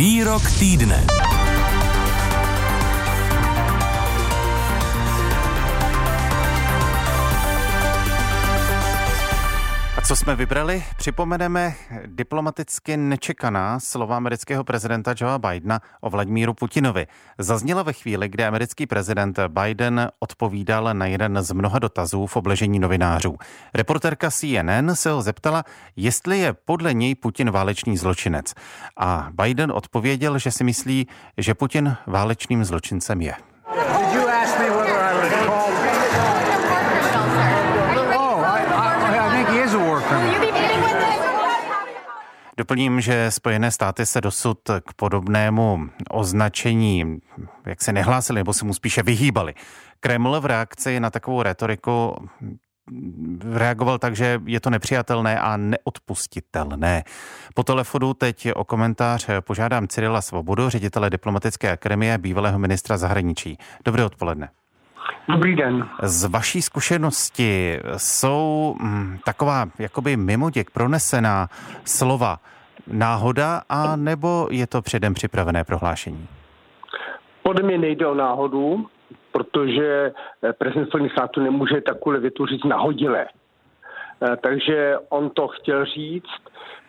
Výrok týdne. Co jsme vybrali? Připomeneme diplomaticky nečekaná slova amerického prezidenta Joea Bidena o Vladimíru Putinovi. Zazněla ve chvíli, kdy americký prezident Biden odpovídal na jeden z mnoha dotazů v obležení novinářů. Reporterka CNN se ho zeptala, jestli je podle něj Putin válečný zločinec. A Biden odpověděl, že si myslí, že Putin válečným zločincem je. Doplním, že Spojené státy se dosud k podobnému označení jak se nehlásili, nebo se mu spíše vyhýbali. Kreml v reakci na takovou retoriku reagoval tak, že je to nepřijatelné a neodpustitelné. Po telefonu teď o komentář požádám Cyrila Svobodu, ředitele Diplomatické akademie, bývalého ministra zahraničí. Dobré odpoledne. Dobrý den. Z vaší zkušenosti jsou hm, taková jakoby mimoděk pronesená slova náhoda a nebo je to předem připravené prohlášení? Podle mě nejde o náhodu, protože eh, prezident Spojených států nemůže takové větu říct nahodile. Eh, takže on to chtěl říct.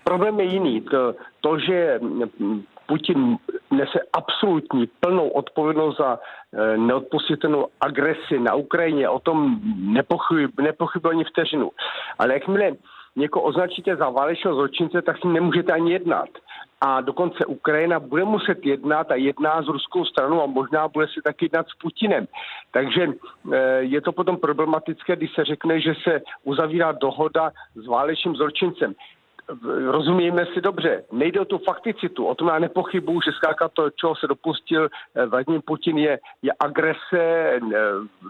Problém je jiný. To, to že hm, Putin nese absolutní plnou odpovědnost za eh, neodpustitelnou agresi na Ukrajině. O tom nepochyb, nepochybuji ani vteřinu. Ale jakmile někoho označíte za válečného zločince, tak s ním nemůžete ani jednat. A dokonce Ukrajina bude muset jednat a jedná s ruskou stranou a možná bude si taky jednat s Putinem. Takže eh, je to potom problematické, když se řekne, že se uzavírá dohoda s válečným zločincem rozumíme si dobře, nejde o tu fakticitu, o tom já nepochybuju, že zkrátka to, čeho se dopustil eh, Vladimír Putin, je, je agrese eh,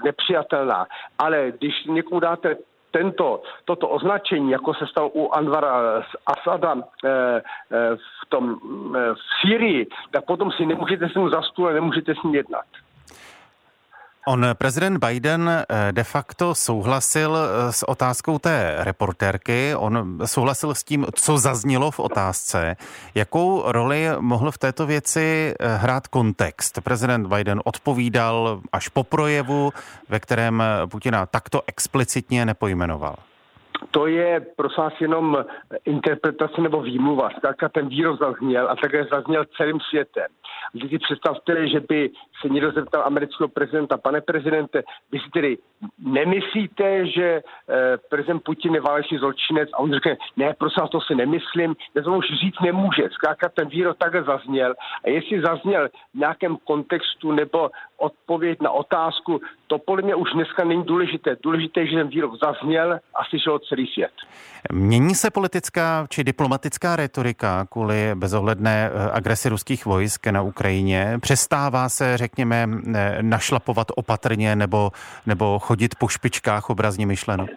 nepřijatelná. Ale když někomu dáte tento, toto označení, jako se stalo u Anvara Asada e, e, v, tom, v Syrii, tak potom si nemůžete s ním za stůl nemůžete s ním jednat. On, prezident Biden, eh, de facto souhlasil eh, s otázkou té reportérky, on souhlasil s tím, co zaznělo v otázce. Jakou roli mohl v této věci eh, hrát kontext? Prezident Biden odpovídal až po projevu, ve kterém Putina takto explicitně nepojmenoval to je prosím vás jenom interpretace nebo výmluva. Zkrátka ten výrok zazněl a také zazněl celým světem. Když si představte, že by se někdo zeptal amerického prezidenta, pane prezidente, vy si tedy nemyslíte, že eh, prezident Putin je válečný zločinec a on řekne, ne, prosím to si nemyslím, já to už říct nemůže. Zkrátka ten výrok takhle zazněl a jestli zazněl v nějakém kontextu nebo odpověď na otázku, to podle mě už dneska není důležité. Důležité že ten výrok zazněl a slyšel celý svět. Mění se politická či diplomatická retorika kvůli bezohledné eh, agresi ruských vojsk na Ukrajině? Přestává se, řekněme, eh, našlapovat opatrně nebo, nebo chodit po špičkách obrazně myšleno?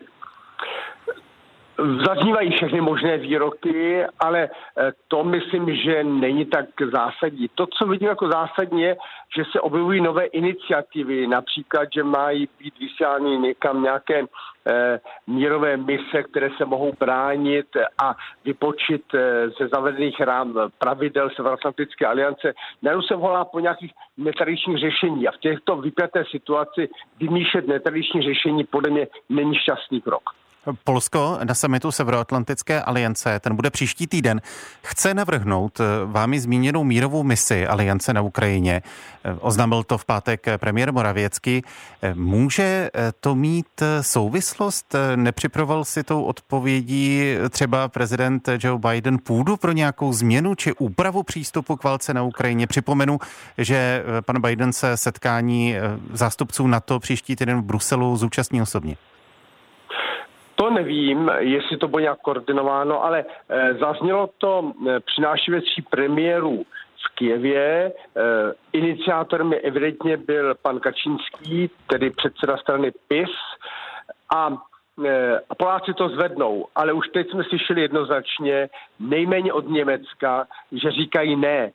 Zaznívají všechny možné výroky, ale eh, to myslím, že není tak zásadní. To, co vidím jako zásadní, je, že se objevují nové iniciativy, například, že mají být vysílány někam nějaké eh, mírové mise, které se mohou bránit a vypočit eh, ze zavedených rám pravidel Severoatlantické aliance. Najednou se volá po nějakých netradičních řešení a v těchto vypjaté situaci vymýšlet netradiční řešení podle mě není šťastný krok. Polsko na samitu Severoatlantické aliance, ten bude příští týden, chce navrhnout eh, vámi zmíněnou mírovou misi aliance na Ukrajině. Eh, oznámil to v pátek premiér Moravěcky. Eh, může to mít souvislost? Nepřipravoval si tou odpovědí třeba prezident Joe Biden půdu pro nějakou změnu či úpravu přístupu k válce na Ukrajině? Připomenu, že pan Biden se setkání zástupců NATO příští týden v Bruselu zúčastní osobně. To nevím, jestli to bylo nějak koordinováno, ale e, zaznělo to e, při návštěvě premiéru v Kijevě. E, iniciátorem je evidentně byl pan Kačínský, tedy předseda strany PIS. A a Poláci to zvednou, ale už teď jsme slyšeli jednoznačně, nejméně od Německa, že říkají ne.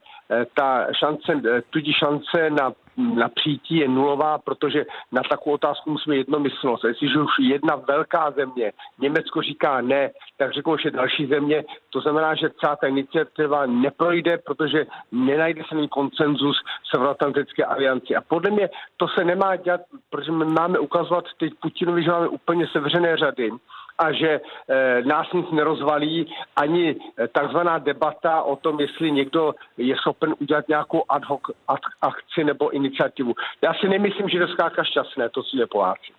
Ta šance, tudíž šance na na přijítí je nulová, protože na takovou otázku musíme jednomyslnost. Jestliže už jedna velká země, Německo říká ne, tak řeknou, že další země, to znamená, že celá ta iniciativa neprojde, protože nenajde se koncenzus Severoatlantické alianci. A podle mě to se nemá dělat, protože máme ukazovat teď Putinovi, že máme úplně sevřené řady a že e, nás nic nerozvalí ani eh, takzvaná debata o tom, jestli někdo je schopen udělat nějakou ad hoc ad akci nebo iniciativu. Já si nemyslím, že je to šťastné, to si je Poláci.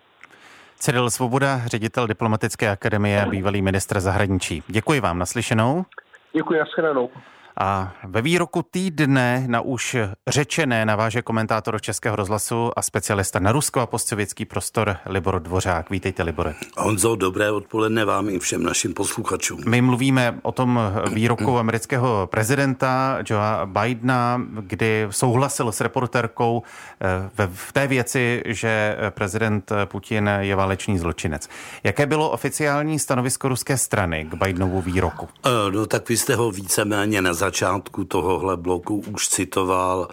Cyril Svoboda, ředitel Diplomatické akademie a bývalý ministr zahraničí. Děkuji vám, naslyšenou. Děkuji, nashledanou. A ve výroku týdne na už řečené naváže komentátor Českého rozhlasu a specialista na rusko a postsovětský prostor Libor Dvořák. Vítejte, Libore. Honzo, dobré odpoledne vám i všem našim posluchačům. My mluvíme o tom výroku amerického prezidenta Joea Bidena, kdy souhlasil s reporterkou eh, v té věci, že prezident Putin je válečný zločinec. Jaké bylo oficiální stanovisko ruské strany k Bidenovu výroku? Eh, no tak vy jste ho víceméně na začátku tohohle bloku už citoval,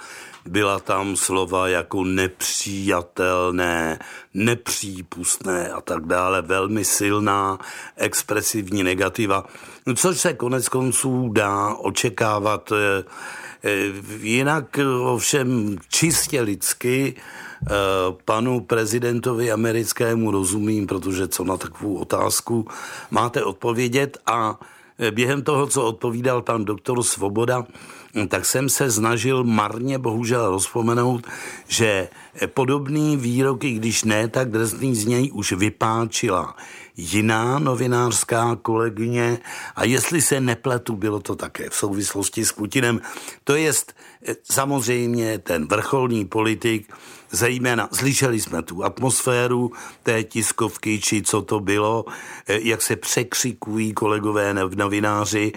byla tam slova jako nepřijatelné, nepřípustné a tak dále, velmi silná expresivní negativa, což se konec konců dá očekávat eh, eh, jinak ovšem čistě lidsky eh, panu prezidentovi americkému rozumím, protože co na takovou otázku máte odpovědět a během toho, co odpovídal pan doktor Svoboda, tak jsem se snažil marně bohužel rozpomenout, že podobný výroky, když ne, tak drsný z něj už vypáčila jiná novinářská kolegyně a jestli se nepletu, bylo to také v souvislosti s Putinem. To je samozřejmě ten vrcholný politik, zejména slyšeli jsme tu atmosféru té tiskovky, či co to bylo, eh, jak se překřikují kolegové novináři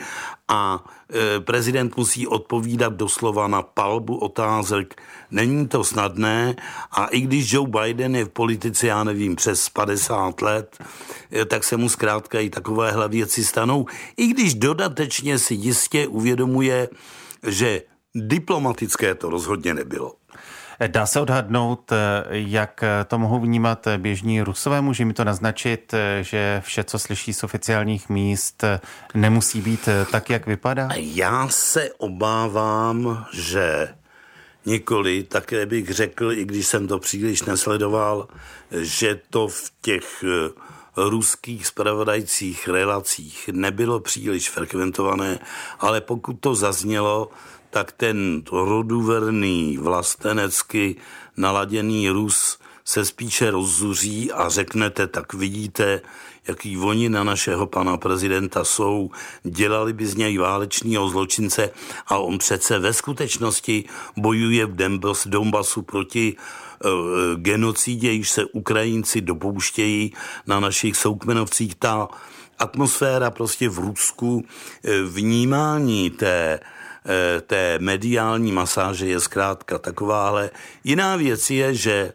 a eh, prezident musí odpovídat doslova na palbu otázek. Není to snadné a i když Joe Biden je v politice, já nevím, přes 50 let, eh, tak se mu zkrátka i takovéhle věci stanou. I když dodatečně si jistě uvědomuje, že diplomatické to rozhodně nebylo. Dá se odhadnout, jak to mohou vnímat běžní rusové? Může mi to naznačit, že vše, co slyší z oficiálních míst, nemusí být tak, jak vypadá? Já se obávám, že nikoli, také bych řekl, i když jsem to příliš nesledoval, že to v těch ruských spravodajcích relacích nebylo příliš frekventované, ale pokud to zaznělo, tak ten roduverný, vlastenecky naladěný Rus se spíše rozzuří a řeknete, tak vidíte, jaký oni na našeho pana prezidenta jsou, dělali by z něj válečného zločince a on přece ve skutečnosti bojuje v Donbasu proti uh, genocidě, již se Ukrajinci dopouštějí na našich soukmenovcích. Ta atmosféra prostě v Rusku, eh, vnímání té té mediální masáže je zkrátka takováhle. Jiná věc je, že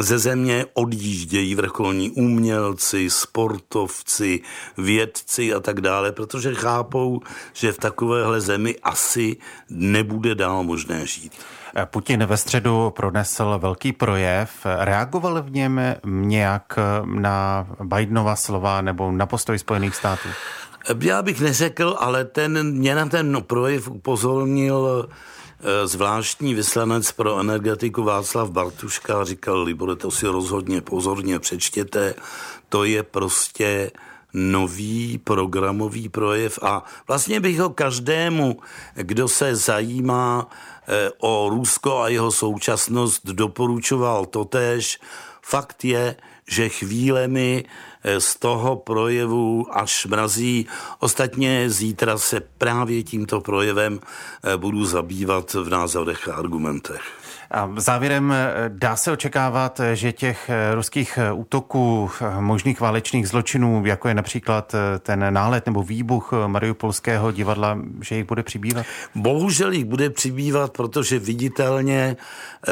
ze země odjíždějí vrcholní umělci, sportovci, vědci a tak dále, protože chápou, že v takovéhle zemi asi nebude dál možné žít. Putin ve středu pronesl velký projev. Reagoval v něm nějak na Bidenova slova nebo na postoj Spojených států? Já bych neřekl, ale ten, mě na ten projev upozornil eh, zvláštní vyslanec pro energetiku Václav Bartuška říkal, Libore, to si rozhodně pozorně přečtěte, to je prostě nový programový projev a vlastně bych ho každému, kdo se zajímá eh, o Rusko a jeho současnost, doporučoval totéž. Fakt je, že chvílemi eh, z toho projevu až mrazí. Ostatně zítra se právě tímto projevem eh, budu zabývat v názorech a argumentech. A závěrem eh, dá se očekávat, že těch ruských útoků, možných válečných zločinů, jako je například ten nálet nebo výbuch Mariupolského divadla, že jich bude přibývat? Bohužel jich bude přibývat, protože viditelně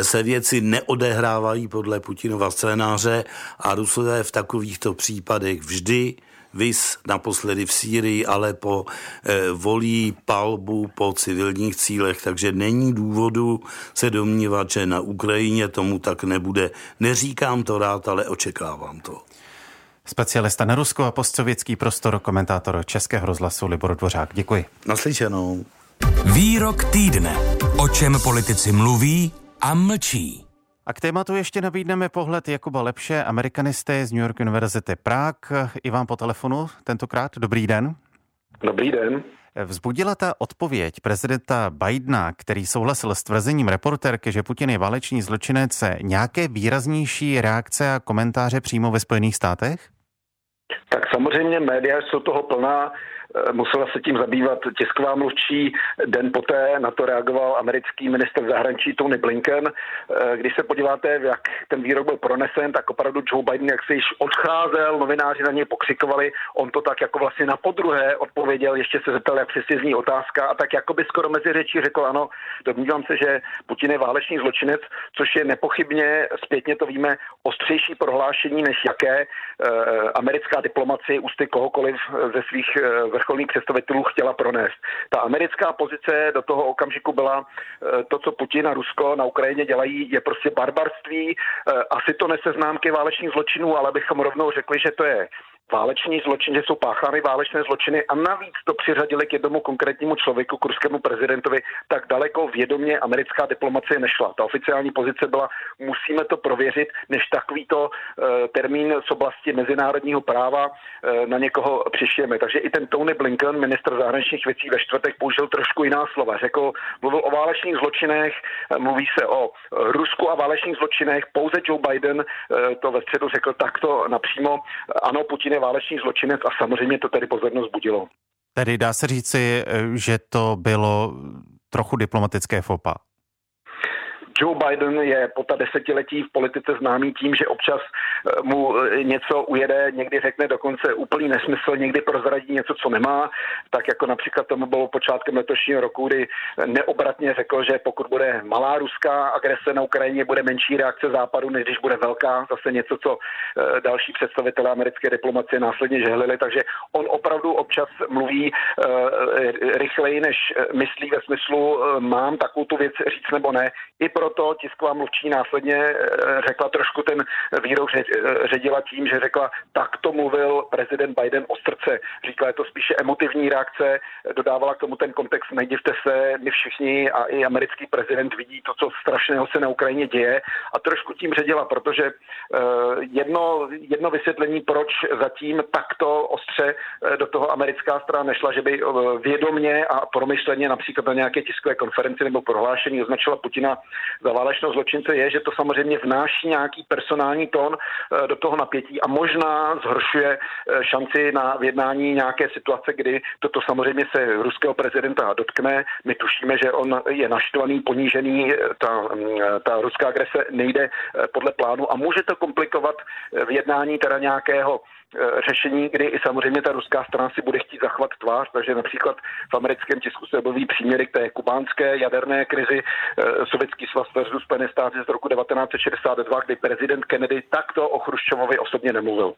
se věci neodehrávají podle Putinova scénáře a Rusové v takovýchto případech vždy vys naposledy v Sýrii, ale po eh, volí palbu po civilních cílech, takže není důvodu se domnívat, že na Ukrajině tomu tak nebude. Neříkám to rád, ale očekávám to. Specialista na Rusko a postsovětský prostor, komentátor Českého rozhlasu Libor Dvořák. Děkuji. Naslyšenou. Výrok týdne. O čem politici mluví a mlčí. A k tématu ještě nabídneme pohled Jakuba Lepše, amerikanisty z New York Univerzity Prague. I vám po telefonu tentokrát. Dobrý den. Dobrý den. Vzbudila ta odpověď prezidenta Bidena, který souhlasil s tvrzením reportérky, že Putin je válečný zločinec, nějaké výraznější reakce a komentáře přímo ve Spojených státech? Tak samozřejmě média jsou toho plná. Eh, musela se tím zabývat tisková mluvčí. Den poté na to reagoval americký minister zahraničí Tony Blinken. Eh, když se podíváte, jak ten výrok byl pronesen, tak opravdu Joe Biden, jak se již odcházel, novináři na něj pokřikovali, on to tak jako vlastně na podruhé odpověděl, ještě se zeptal, jak přesně zní otázka a tak jako by skoro mezi řečí řekl, ano, domnívám se, že Putin je válečný zločinec, což je nepochybně, zpětně to víme, ostřejší prohlášení, než jaké e, americká diplomacie ústy kohokoliv ze svých e, vrcholných představitelů chtěla pronést. Ta americká pozice do toho okamžiku byla eh, to, co Putin a Rusko na Ukrajině dělají, je prostě barbarství. Eh, asi to nese známky válečných zločinů, ale bychom rovnou řekli, že to je váleční zločin, že jsou páchány válečné zločiny a navíc to přiřadili k jednomu konkrétnímu člověku, k ruskému prezidentovi, tak daleko vědomě americká diplomacie nešla. Ta oficiální pozice byla, musíme to prověřit, než takovýto termín z oblasti mezinárodního práva e, na někoho přišijeme. Takže i ten Tony Blinken, ministr zahraničních věcí ve čtvrtek, použil trošku jiná slova. Řekl, mluvil o válečných zločinech, e, mluví se o Rusku a válečných zločinech, pouze Joe Biden to ve středu řekl takto napřímo. Ano, Putin je válečný zločinec a samozřejmě to tedy pozornost budilo. Tedy dá se říci, že to bylo trochu diplomatické fopa. Joe Biden je po ta desetiletí v politice známý tím, že občas eh, mu eh, něco ujede, někdy řekne dokonce úplný nesmysl, někdy prozradí něco, co nemá, tak jako například tomu bylo počátkem letošního roku, kdy neobratně řekl, že pokud bude malá ruská agrese na Ukrajině, bude menší reakce západu, než když bude velká, zase něco, co eh, další představitelé americké diplomacie následně žehlili, takže on opravdu občas mluví rychleji, než myslí ve smyslu mám takovou tu věc říct nebo ne. I pro proto tisková mluvčí následně eh, řekla trošku ten výrok eh, ředila tím, že řekla, tak to mluvil prezident Biden o srdce. Říkala, je to spíše emotivní reakce, dodávala k tomu ten kontext, nedivte se, my všichni a i americký prezident vidí to, co strašného se na Ukrajině děje a trošku tím ředila, protože eh, jedno, jedno vysvětlení, proč zatím takto ostře do toho americká strana nešla, že by vědomně a promyšleně například na nějaké tiskové konferenci nebo prohlášení označila Putina za válečného zločince je, že to samozřejmě vnáší nějaký personální tón eh, do toho napětí a možná zhoršuje eh, šanci na vyjednání nějaké situace, kdy toto samozřejmě se ruského prezidenta dotkne. My tušíme, že on je naštvaný, ponížený, eh, ta, mm, ta ruská agrese nejde podle plánu a může to komplikovat vyjednání teda nějakého řešení, kdy i samozřejmě ta ruská strana si bude chtít zachovat tvář, takže například v americkém tisku se objeví příměry k té kubánské jaderné krizi eh, Sovětský svaz versus Spojené státy z roku 1962, kdy prezident Kennedy takto o Chruščovovi osobně nemluvil.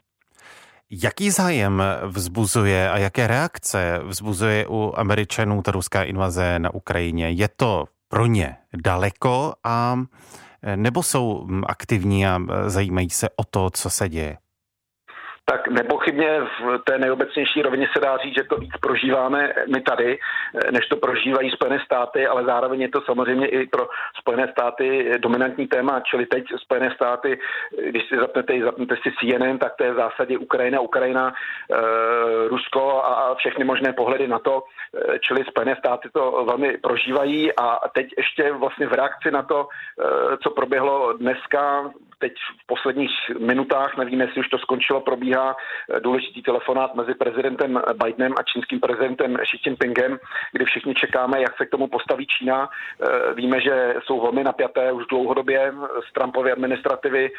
Jaký zájem vzbuzuje a jaké reakce vzbuzuje u Američanů ta ruská invaze na Ukrajině? Je to pro ně daleko a nebo jsou aktivní a zajímají se o to, co se děje? Tak nepochybně v té nejobecnější rovině se dá říct, že to víc prožíváme my tady, než to prožívají Spojené státy, ale zároveň je to samozřejmě i pro Spojené státy dominantní téma, čili teď Spojené státy, když si zapnete, zapnete si CNN, tak to je v zásadě Ukrajina, Ukrajina, e, Rusko a všechny možné pohledy na to, čili Spojené státy to velmi prožívají a teď ještě vlastně v reakci na to, co proběhlo dneska, teď v posledních minutách, nevím, jestli už to skončilo, probíhá eh, důležitý telefonát mezi prezidentem Bidenem a čínským prezidentem Xi Jinpingem, kdy všichni čekáme, jak se k tomu postaví Čína. Eh, víme, že jsou velmi napjaté už dlouhodobě z Trumpovy administrativy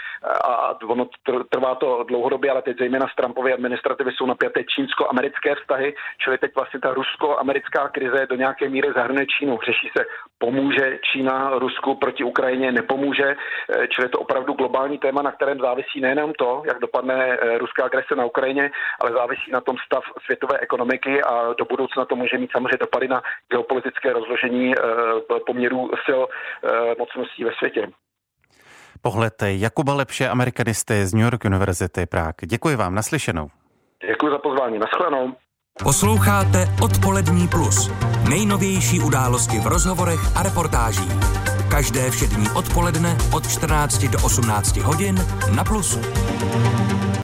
a ono trvá to dlouhodobě, ale teď zejména z Trumpovy administrativy jsou napjaté čínsko-americké vztahy, čili teď vlastně ta rusko-americká krize do nějaké míry zahrnuje Čínu. Řeší se pomůže Čína Rusku proti Ukrajině, nepomůže, čili je to opravdu globální téma, na kterém závisí nejenom to, jak dopadne ruská agrese na Ukrajině, ale závisí na tom stav světové ekonomiky a do budoucna to může mít samozřejmě dopady na geopolitické rozložení poměrů sil mocností ve světě. Pohled Jakuba Lepše, amerikanisty z New York University Prague. Děkuji vám, naslyšenou. Děkuji za pozvání, naschledanou. Posloucháte Odpolední plus. Nejnovější události v rozhovorech a reportážích. Každé všední odpoledne od 14 do 18 hodin na Plusu.